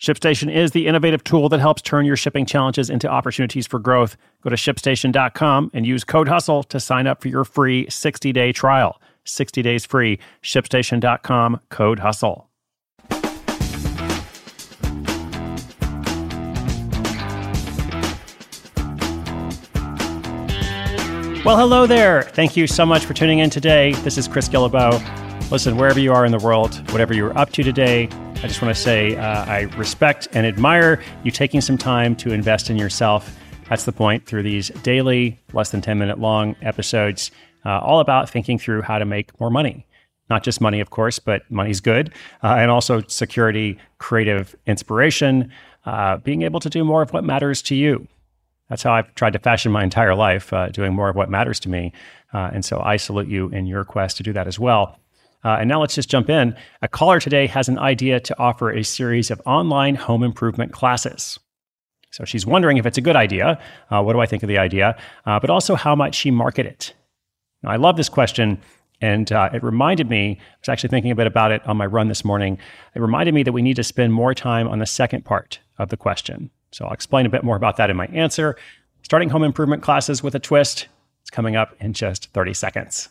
ShipStation is the innovative tool that helps turn your shipping challenges into opportunities for growth. Go to shipstation.com and use code HUSTLE to sign up for your free 60 day trial. 60 days free. ShipStation.com, code HUSTLE. Well, hello there. Thank you so much for tuning in today. This is Chris Guillebeau. Listen, wherever you are in the world, whatever you're up to today, I just want to say uh, I respect and admire you taking some time to invest in yourself. That's the point through these daily, less than 10 minute long episodes, uh, all about thinking through how to make more money. Not just money, of course, but money's good, uh, and also security, creative inspiration, uh, being able to do more of what matters to you. That's how I've tried to fashion my entire life, uh, doing more of what matters to me. Uh, and so I salute you in your quest to do that as well. Uh, and now let's just jump in. A caller today has an idea to offer a series of online home improvement classes. So she's wondering if it's a good idea. Uh, what do I think of the idea? Uh, but also, how might she market it? Now, I love this question. And uh, it reminded me, I was actually thinking a bit about it on my run this morning. It reminded me that we need to spend more time on the second part of the question. So I'll explain a bit more about that in my answer. Starting home improvement classes with a twist. It's coming up in just 30 seconds.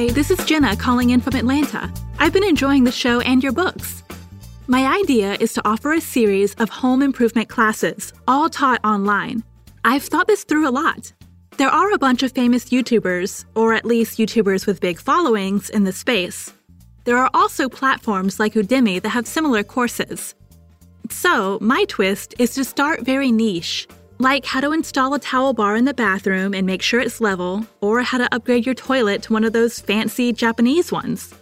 Hi, this is Jenna calling in from Atlanta. I've been enjoying the show and your books. My idea is to offer a series of home improvement classes, all taught online. I've thought this through a lot. There are a bunch of famous YouTubers, or at least YouTubers with big followings, in the space. There are also platforms like Udemy that have similar courses. So, my twist is to start very niche like how to install a towel bar in the bathroom and make sure it's level, or how to upgrade your toilet to one of those fancy Japanese ones.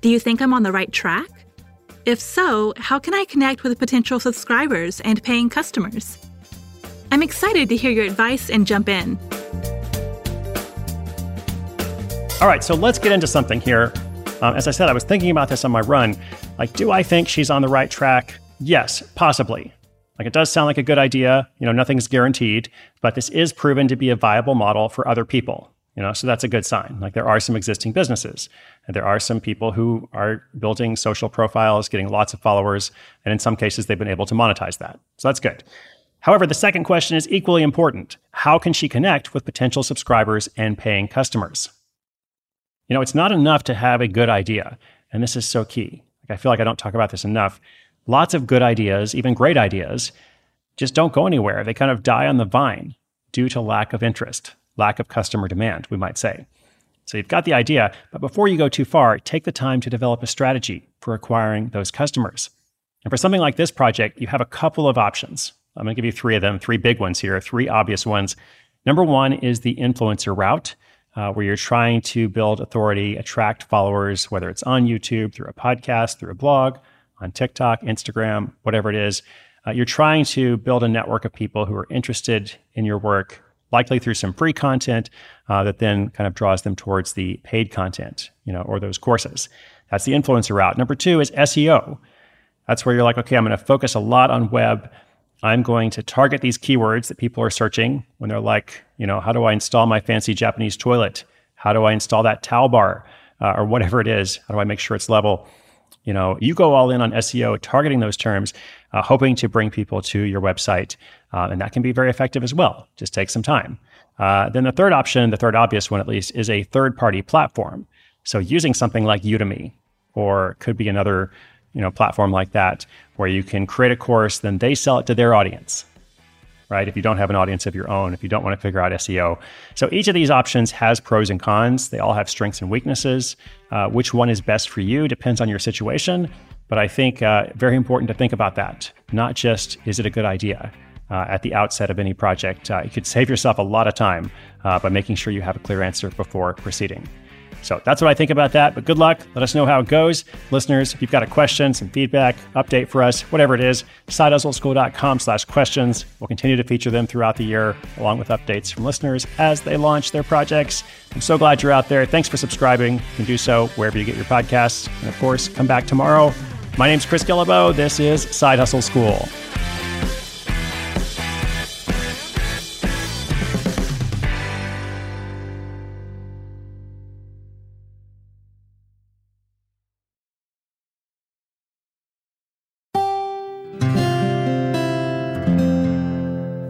Do you think I'm on the right track? If so, how can I connect with potential subscribers and paying customers? I'm excited to hear your advice and jump in. All right, so let's get into something here. Um, as I said, I was thinking about this on my run. Like, do I think she's on the right track? Yes, possibly. Like it does sound like a good idea. You know, nothing's guaranteed, but this is proven to be a viable model for other people. You know, so that's a good sign. Like there are some existing businesses, and there are some people who are building social profiles, getting lots of followers, and in some cases they've been able to monetize that. So that's good. However, the second question is equally important. How can she connect with potential subscribers and paying customers? You know, it's not enough to have a good idea, and this is so key. Like I feel like I don't talk about this enough lots of good ideas, even great ideas, just don't go anywhere. They kind of die on the vine due to lack of interest, lack of customer demand, we might say. So you've got the idea, but before you go too far, take the time to develop a strategy for acquiring those customers. And for something like this project, you have a couple of options. I'm going to give you three of them, three big ones here, three obvious ones. Number one is the influencer route, uh, where you're trying to build authority, attract followers, whether it's on YouTube, through a podcast, through a blog, on TikTok, Instagram, whatever it is. Uh, you're trying to build a network of people who are interested in your work, likely through some free content uh, that then kind of draws them towards the paid content, you know, or those courses. That's the influencer route. Number two is SEO. That's where you're like, okay, I'm going to focus a lot on web. I'm going to target these keywords that people are searching when they're like, you know, how do I install my fancy Japanese toilet? How do I install that towel bar uh, or whatever it is? How do I make sure it's level? You know, you go all in on SEO, targeting those terms, uh, hoping to bring people to your website. Uh, and that can be very effective as well. Just take some time. Uh, then the third option, the third obvious one at least, is a third party platform. So using something like Udemy or could be another you know platform like that where you can create a course, then they sell it to their audience right? If you don't have an audience of your own, if you don't want to figure out SEO. So each of these options has pros and cons. They all have strengths and weaknesses. Uh, which one is best for you depends on your situation. But I think uh, very important to think about that. Not just is it a good idea uh, at the outset of any project. Uh, you could save yourself a lot of time uh, by making sure you have a clear answer before proceeding. So that's what I think about that. But good luck. Let us know how it goes. Listeners, if you've got a question, some feedback, update for us, whatever it is, sidehustleschool.com slash questions. We'll continue to feature them throughout the year, along with updates from listeners as they launch their projects. I'm so glad you're out there. Thanks for subscribing. You can do so wherever you get your podcasts. And of course, come back tomorrow. My name's Chris Guillebeau. This is Side Hustle School.